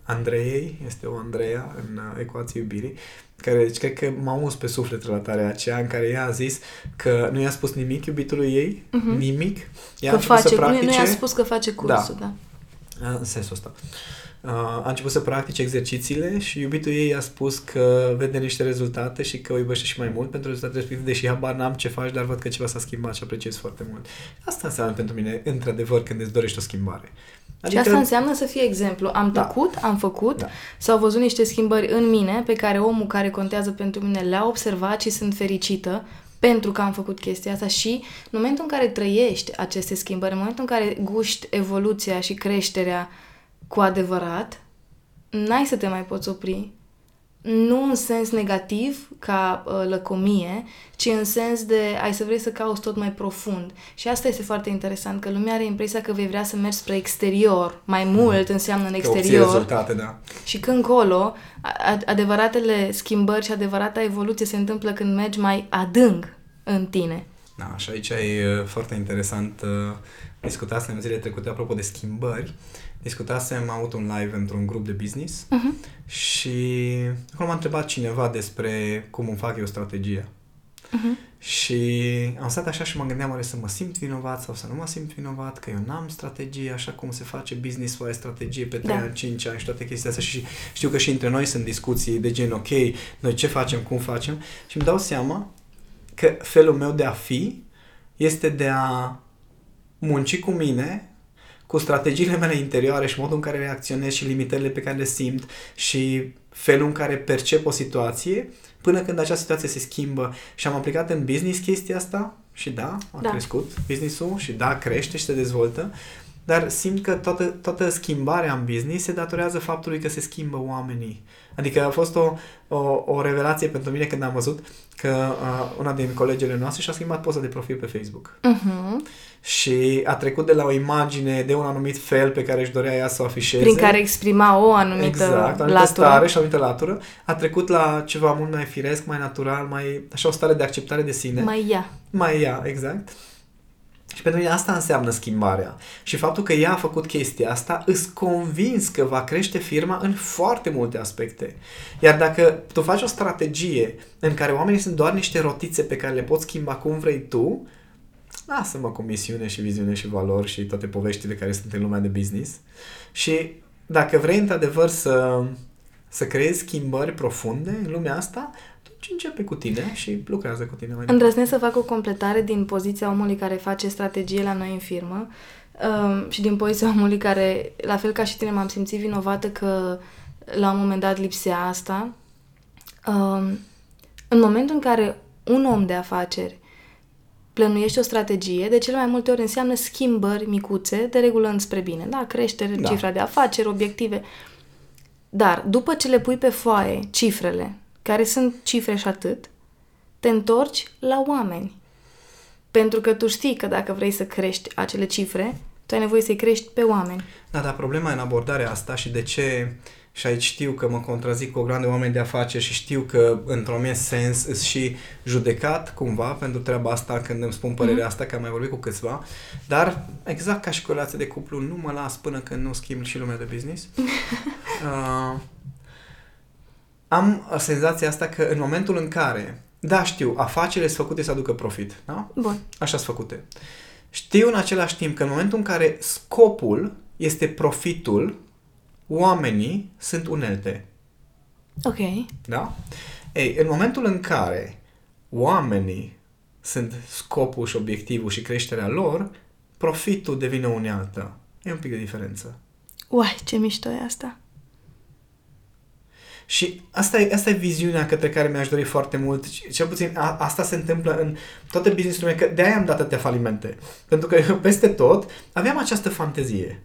Speaker 2: Andreiei, este o Andreea în uh, ecuație iubirii, care deci, cred că m-a uns pe suflet relatarea aceea în care ea a zis că nu i-a spus nimic iubitului ei, uh-huh. nimic.
Speaker 3: Ea că face, să practice. Nu, nu i-a spus că face cursul, da.
Speaker 2: da. În sensul ăsta. Uh, a început să practice exercițiile și iubitul ei a spus că vede niște rezultate și că o iubește și mai mult pentru rezultatele respective, deși habar n-am ce faci, dar văd că ceva s-a schimbat și apreciez foarte mult. Asta înseamnă pentru mine, într-adevăr, când îți dorești o schimbare.
Speaker 3: Adică... Și asta înseamnă să fie exemplu. Am da. tăcut, am făcut, da. s-au văzut niște schimbări în mine pe care omul care contează pentru mine le-a observat și sunt fericită pentru că am făcut chestia asta și în momentul în care trăiești aceste schimbări, în momentul în care guști evoluția și creșterea cu adevărat, n-ai să te mai poți opri. Nu în sens negativ, ca uh, lăcomie, ci în sens de ai să vrei să cauți tot mai profund. Și asta este foarte interesant, că lumea are impresia că vei vrea să mergi spre exterior. Mai mult înseamnă în exterior.
Speaker 2: rezultate, da.
Speaker 3: Și când încolo, adevăratele schimbări și adevărata evoluție se întâmplă când mergi mai adânc în tine.
Speaker 2: Da, și aici e foarte interesant. Uh, discutasem zilele trecute apropo de schimbări discutasem, am avut un live într-un grup de business uh-huh. și acolo m-a întrebat cineva despre cum îmi fac eu strategia. Uh-huh. Și am stat așa și mă gândeam oare să mă simt vinovat sau să nu mă simt vinovat, că eu n-am strategie așa cum se face business ai strategie pe 3 da. ani, 5 ani și toate chestiile astea și știu că și între noi sunt discuții de gen ok, noi ce facem, cum facem și îmi dau seama că felul meu de a fi este de a munci cu mine cu strategiile mele interioare și modul în care reacționez și limitările pe care le simt și felul în care percep o situație până când acea situație se schimbă și am aplicat în business chestia asta și da, a da. crescut businessul și da, crește și se dezvoltă, dar simt că toată, toată schimbarea în business se datorează faptului că se schimbă oamenii. Adică a fost o, o, o revelație pentru mine când am văzut că uh, una din colegele noastre și-a schimbat poza de profil pe Facebook. Uh-huh. Și a trecut de la o imagine de un anumit fel pe care își dorea ea să o afișeze.
Speaker 3: Prin care exprima o anumită exact, o anumită latură.
Speaker 2: stare și o anumită latură. A trecut la ceva mult mai firesc, mai natural, mai așa o stare de acceptare de sine.
Speaker 3: Mai ea.
Speaker 2: Mai ea, exact. Și pentru mine asta înseamnă schimbarea. Și faptul că ea a făcut chestia asta, îți convins că va crește firma în foarte multe aspecte. Iar dacă tu faci o strategie în care oamenii sunt doar niște rotițe pe care le poți schimba cum vrei tu, lasă-mă cu misiune și viziune și valori și toate poveștile care sunt în lumea de business. Și dacă vrei într-adevăr să, să creezi schimbări profunde în lumea asta, atunci începe cu tine și lucrează cu tine mai
Speaker 3: Îndrăznesc să fac o completare din poziția omului care face strategie la noi în firmă um, și din poziția [laughs] omului care, la fel ca și tine, m-am simțit vinovată că la un moment dat lipsea asta. Um, în momentul în care un om de afaceri plănuiește o strategie, de cele mai multe ori înseamnă schimbări micuțe, de regulă înspre bine. Da, creștere, da. cifra de afaceri, obiective. Dar după ce le pui pe foaie cifrele, care sunt cifre și atât, te întorci la oameni. Pentru că tu știi că dacă vrei să crești acele cifre, tu ai nevoie să-i crești pe oameni.
Speaker 2: Da, dar problema e în abordarea asta și de ce și aici știu că mă contrazic cu o grande oameni de afaceri și știu că, într-un mie sens, îs și judecat cumva pentru treaba asta când îmi spun părerea mm-hmm. asta, că am mai vorbit cu câțiva, dar exact ca și cu relația de cuplu, nu mă las până când nu schimb și lumea de business. uh, [laughs] am senzația asta că în momentul în care, da, știu, afacerile sunt făcute să aducă profit, da?
Speaker 3: Bun.
Speaker 2: Așa sunt făcute. Știu în același timp că în momentul în care scopul este profitul, oamenii sunt unelte.
Speaker 3: Ok.
Speaker 2: Da? Ei, în momentul în care oamenii sunt scopul și obiectivul și creșterea lor, profitul devine unealtă. E un pic de diferență.
Speaker 3: Uai, ce mișto e asta!
Speaker 2: Și asta e, asta e viziunea către care mi-aș dori foarte mult. Cel puțin a, asta se întâmplă în toate business-urile că de-aia am dat atâtea falimente. Pentru că eu [laughs] peste tot aveam această fantezie.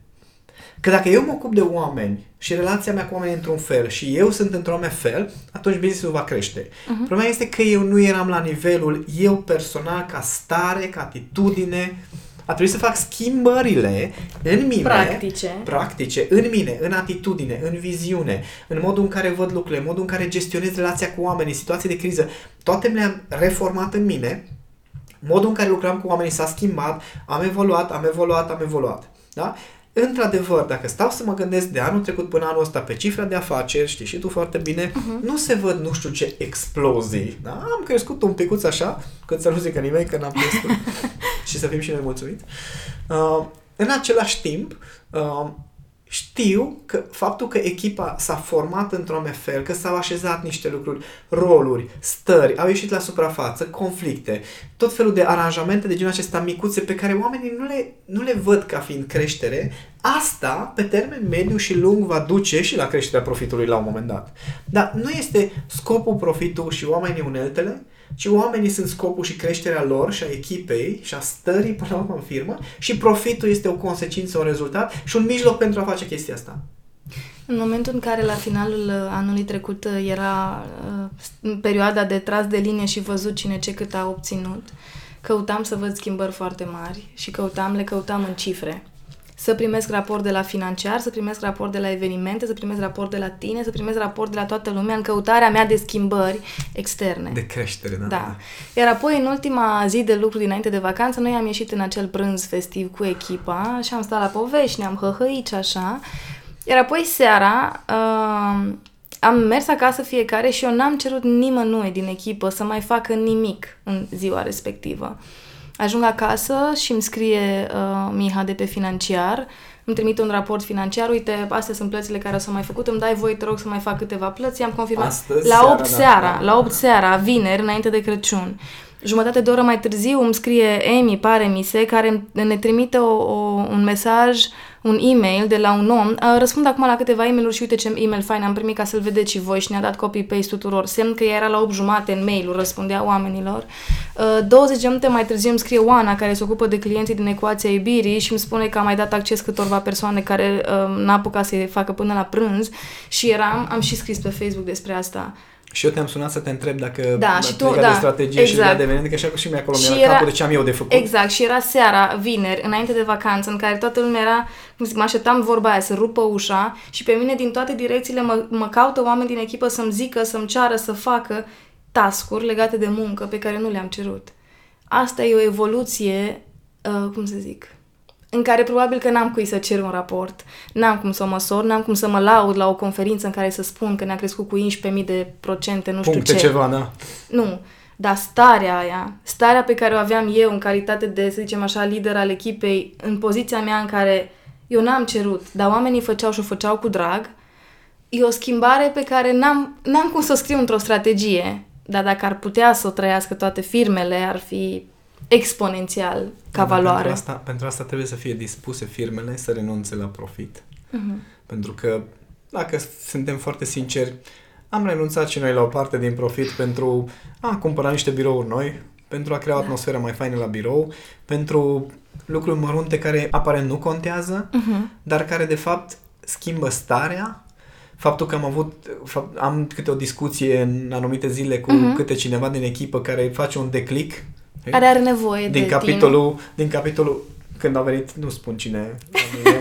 Speaker 2: Că dacă eu mă ocup de oameni și relația mea cu oamenii într-un fel și eu sunt într-un anume fel, atunci business-ul va crește. Uh-huh. Problema este că eu nu eram la nivelul, eu personal, ca stare, ca atitudine, a trebuit să fac schimbările în mine.
Speaker 3: Practice.
Speaker 2: Practice, în mine, în atitudine, în viziune, în modul în care văd lucrurile, în modul în care gestionez relația cu oamenii, situații de criză. Toate le-am reformat în mine. Modul în care lucram cu oamenii s-a schimbat, am evoluat, am evoluat, am evoluat. Da? Într-adevăr, dacă stau să mă gândesc de anul trecut până anul ăsta pe cifra de afaceri, știi și tu foarte bine, uh-huh. nu se văd nu știu ce explozii. Da? Am crescut un picuț așa, cât să nu zică nimeni că n-am crescut [laughs] și să fim și noi mulțumiți. Uh, în același timp, uh, știu că faptul că echipa s-a format într-un fel, că s-au așezat niște lucruri, roluri, stări, au ieșit la suprafață, conflicte, tot felul de aranjamente de genul acesta micuțe pe care oamenii nu le, nu le văd ca fiind creștere, asta pe termen mediu și lung va duce și la creșterea profitului la un moment dat. Dar nu este scopul profitul și oamenii uneltele, ci oamenii sunt scopul și creșterea lor și a echipei și a stării până la urmă în firmă și profitul este o consecință, un rezultat și un mijloc pentru a face chestia asta.
Speaker 3: În momentul în care la finalul uh, anului trecut uh, era uh, perioada de tras de linie și văzut cine ce cât a obținut, căutam să văd schimbări foarte mari și căutam, le căutam în cifre să primesc raport de la financiar, să primesc raport de la evenimente, să primesc raport de la tine, să primesc raport de la toată lumea în căutarea mea de schimbări externe.
Speaker 2: De creștere, da.
Speaker 3: Da. Iar apoi, în ultima zi de lucru dinainte de vacanță, noi am ieșit în acel prânz festiv cu echipa și am stat la povești, ne-am hăhăit și așa. Iar apoi seara uh, am mers acasă fiecare și eu n-am cerut nimănui din echipă să mai facă nimic în ziua respectivă. Ajung acasă și îmi scrie uh, Miha de pe financiar, îmi trimite un raport financiar, uite, astea sunt plățile care s-au mai făcut, îmi dai voie, te rog, să mai fac câteva plăți, am confirmat.
Speaker 2: Astăzi,
Speaker 3: la 8
Speaker 2: seara,
Speaker 3: seara,
Speaker 2: da,
Speaker 3: la 8 seara, vineri, înainte de Crăciun. Jumătate de oră mai târziu îmi scrie Emi, pare mi se, care ne trimite o, o, un mesaj un e-mail de la un om. Răspund acum la câteva e-mail-uri și uite ce e-mail fain am primit ca să-l vedeți și voi și ne-a dat copy-paste tuturor. Semn că ea era la 8 jumate în mail răspundea oamenilor. 20 de minute mai târziu îmi scrie Oana, care se ocupă de clienții din ecuația iubirii și îmi spune că a mai dat acces câtorva persoane care n-a apucat să-i facă până la prânz și eram, am și scris pe Facebook despre asta
Speaker 2: și eu te-am sunat să te întreb dacă
Speaker 3: da, și tu, da,
Speaker 2: de strategie exact. și de eveniment, că și, și mie acolo mi-era capul de ce am eu de făcut.
Speaker 3: Exact, și era seara, vineri, înainte de vacanță, în care toată lumea era, cum zic, mă așteptam vorba aia, să rupă ușa și pe mine din toate direcțiile mă, mă caută oameni din echipă să-mi zică, să-mi ceară să facă tascuri legate de muncă pe care nu le-am cerut. Asta e o evoluție uh, cum să zic, în care probabil că n-am cui să cer un raport, n-am cum să o măsor, n-am cum să mă laud la o conferință în care să spun că ne-a crescut cu 11.000 de procente, nu
Speaker 2: Puncte
Speaker 3: știu ce.
Speaker 2: ceva, da.
Speaker 3: Nu, dar starea aia, starea pe care o aveam eu în calitate de, să zicem așa, lider al echipei, în poziția mea în care eu n-am cerut, dar oamenii făceau și o făceau cu drag, e o schimbare pe care n-am, n-am cum să o scriu într-o strategie, dar dacă ar putea să o trăiască toate firmele, ar fi exponențial ca da, valoare.
Speaker 2: Pentru asta, pentru asta trebuie să fie dispuse firmele să renunțe la profit. Uh-huh. Pentru că, dacă suntem foarte sinceri, am renunțat și noi la o parte din profit pentru a cumpăra niște birouri noi, pentru a crea o da. atmosferă mai faină la birou, pentru lucruri mărunte care aparent nu contează, uh-huh. dar care de fapt schimbă starea. Faptul că am avut, fapt, am câte o discuție în anumite zile cu uh-huh. câte cineva din echipă care face un declic.
Speaker 3: Care are nevoie
Speaker 2: din
Speaker 3: de
Speaker 2: capitolul,
Speaker 3: tine.
Speaker 2: Din capitolul când a venit, nu spun cine,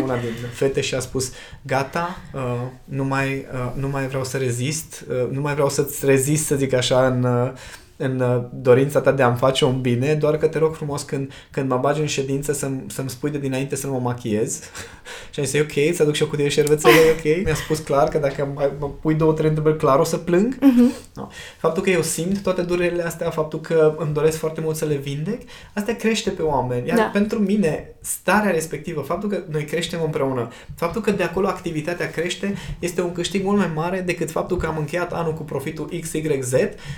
Speaker 2: una din fete și a spus, gata, uh, nu, mai, uh, nu mai vreau să rezist, uh, nu mai vreau să-ți rezist, să zic așa, în, uh, în uh, dorința ta de a-mi face un bine, doar că te rog frumos când, când mă bagi în ședință să-mi, să-mi spui de dinainte să nu mă machiez. [laughs] și am zis, ok, să aduc și o cutie șervețele, ok. Mi-a spus clar că dacă mă pui două, trei întrebări clar o să plâng. Uh-huh. No. Faptul că eu simt toate durerile astea, faptul că îmi doresc foarte mult să le vindec, asta crește pe oameni. Iar da. pentru mine, starea respectivă, faptul că noi creștem împreună, faptul că de acolo activitatea crește, este un câștig mult mai mare decât faptul că am încheiat anul cu profitul XYZ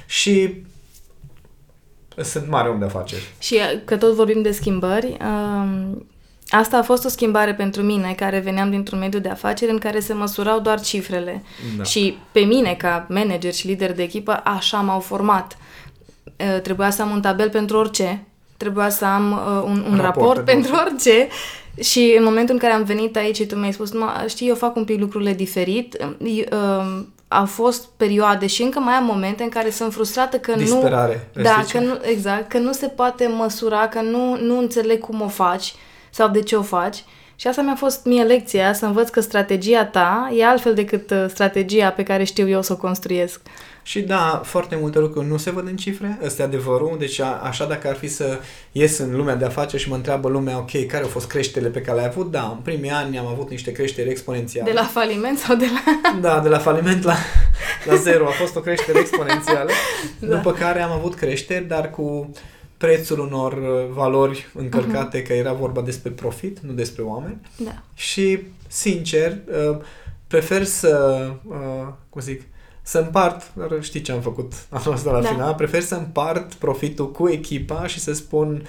Speaker 2: și sunt mare om de afaceri.
Speaker 3: Și că tot vorbim de schimbări, um, asta a fost o schimbare pentru mine, care veneam dintr-un mediu de afaceri în care se măsurau doar cifrele. Da. Și pe mine, ca manager și lider de echipă, așa m-au format. Uh, trebuia să am un tabel pentru orice, trebuia să am uh, un, un raport, raport pentru orice și în momentul în care am venit aici și tu mi-ai spus, știi, eu fac un pic lucrurile diferit, uh, au fost perioade și încă mai am momente în care sunt frustrată că
Speaker 2: Disperare,
Speaker 3: nu... Da, că nu, exact, că nu se poate măsura, că nu, nu înțeleg cum o faci sau de ce o faci. Și asta mi-a fost mie lecția, să învăț că strategia ta e altfel decât uh, strategia pe care știu eu să o construiesc.
Speaker 2: Și da, foarte multe lucruri nu se văd în cifre, ăsta e adevărul, deci a, așa dacă ar fi să ies în lumea de afaceri și mă întreabă lumea, ok, care au fost creșterile pe care le-ai avut? Da, în primii ani am avut niște creșteri exponențiale.
Speaker 3: De la faliment sau de la...
Speaker 2: Da, de la faliment la, la zero a fost o creștere exponențială, [laughs] da. după care am avut creșteri, dar cu prețul unor uh, valori încălcate, uh-huh. că era vorba despre profit, nu despre oameni.
Speaker 3: Da.
Speaker 2: Și, sincer, uh, prefer să, uh, cum zic, să împart, dar știi ce am făcut anul ăsta la da. final, prefer să împart profitul cu echipa și să spun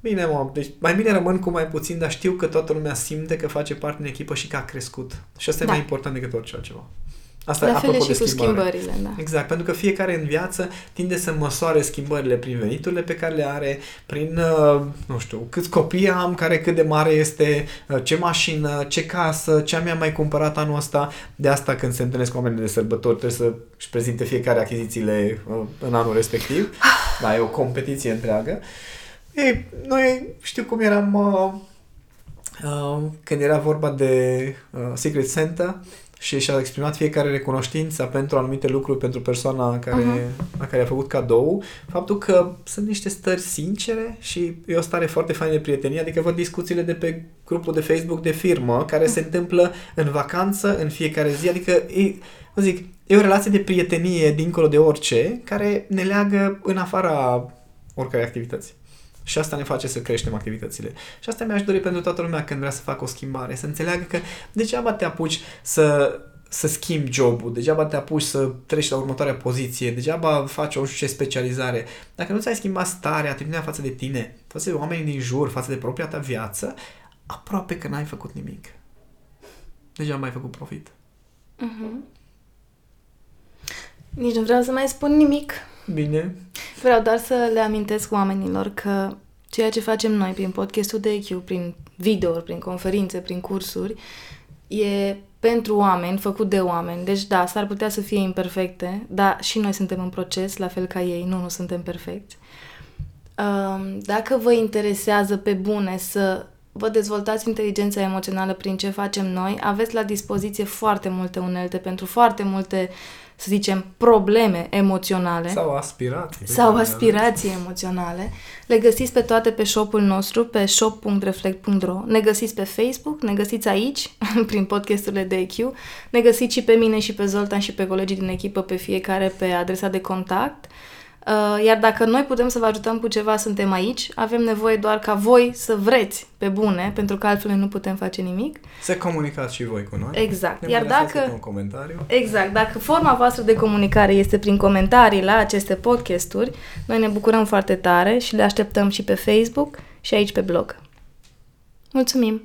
Speaker 2: Bine, mă, deci mai bine rămân cu mai puțin, dar știu că toată lumea simte că face parte din echipă și că a crescut. Și asta da. e mai important decât orice altceva.
Speaker 3: Asta La fel și de cu schimbările, da.
Speaker 2: Exact, pentru că fiecare în viață tinde să măsoare schimbările prin veniturile pe care le are, prin, uh, nu știu, câți copii am, care cât de mare este, uh, ce mașină, ce casă, ce am mai mai cumpărat anul ăsta. De asta când se întâlnesc cu oamenii de sărbători trebuie să își prezinte fiecare achizițiile uh, în anul respectiv. Da, e o competiție întreagă. Ei, noi știu cum eram uh, uh, când era vorba de uh, Secret Santa, și și-a exprimat fiecare recunoștința pentru anumite lucruri pentru persoana care, uh-huh. a care a făcut cadou, faptul că sunt niște stări sincere și e o stare foarte faină de prietenie, adică văd discuțiile de pe grupul de Facebook de firmă care uh-huh. se întâmplă în vacanță, în fiecare zi, adică e, vă zic, e o relație de prietenie dincolo de orice care ne leagă în afara oricărei activități. Și asta ne face să creștem activitățile. Și asta mi-aș dori pentru toată lumea când vrea să facă o schimbare, să înțeleagă că degeaba te apuci să să schimbi jobul, degeaba te apuci să treci la următoarea poziție, degeaba faci o ce specializare. Dacă nu ți-ai schimbat starea, atitudinea față de tine, față de oamenii din jur, față de propria ta viață, aproape că n-ai făcut nimic. Degeaba ai făcut profit.
Speaker 3: Uh-huh. Nici nu vreau să mai spun nimic.
Speaker 2: Bine.
Speaker 3: Vreau doar să le amintesc oamenilor că ceea ce facem noi prin podcastul de EQ, prin video, prin conferințe, prin cursuri, e pentru oameni, făcut de oameni. Deci da, s-ar putea să fie imperfecte, dar și noi suntem în proces, la fel ca ei, nu, nu suntem perfecti. Dacă vă interesează pe bune să vă dezvoltați inteligența emoțională prin ce facem noi, aveți la dispoziție foarte multe unelte pentru foarte multe să zicem, probleme emoționale.
Speaker 2: Sau aspirații.
Speaker 3: Sau aspirații emoționale. Le găsiți pe toate pe shop-ul nostru, pe shop.reflect.ro. Ne găsiți pe Facebook, ne găsiți aici, [laughs] prin podcasturile de EQ. Ne găsiți și pe mine și pe Zoltan și pe colegii din echipă, pe fiecare pe adresa de contact. Uh, iar dacă noi putem să vă ajutăm cu ceva, suntem aici. Avem nevoie doar ca voi să vreți pe bune, pentru că altfel nu putem face nimic.
Speaker 2: Să comunicați și voi cu noi.
Speaker 3: Exact. Ne Iar dacă
Speaker 2: un comentariu.
Speaker 3: Exact. Dacă forma voastră de comunicare este prin comentarii la aceste podcasturi, noi ne bucurăm foarte tare și le așteptăm și pe Facebook și aici pe blog. Mulțumim.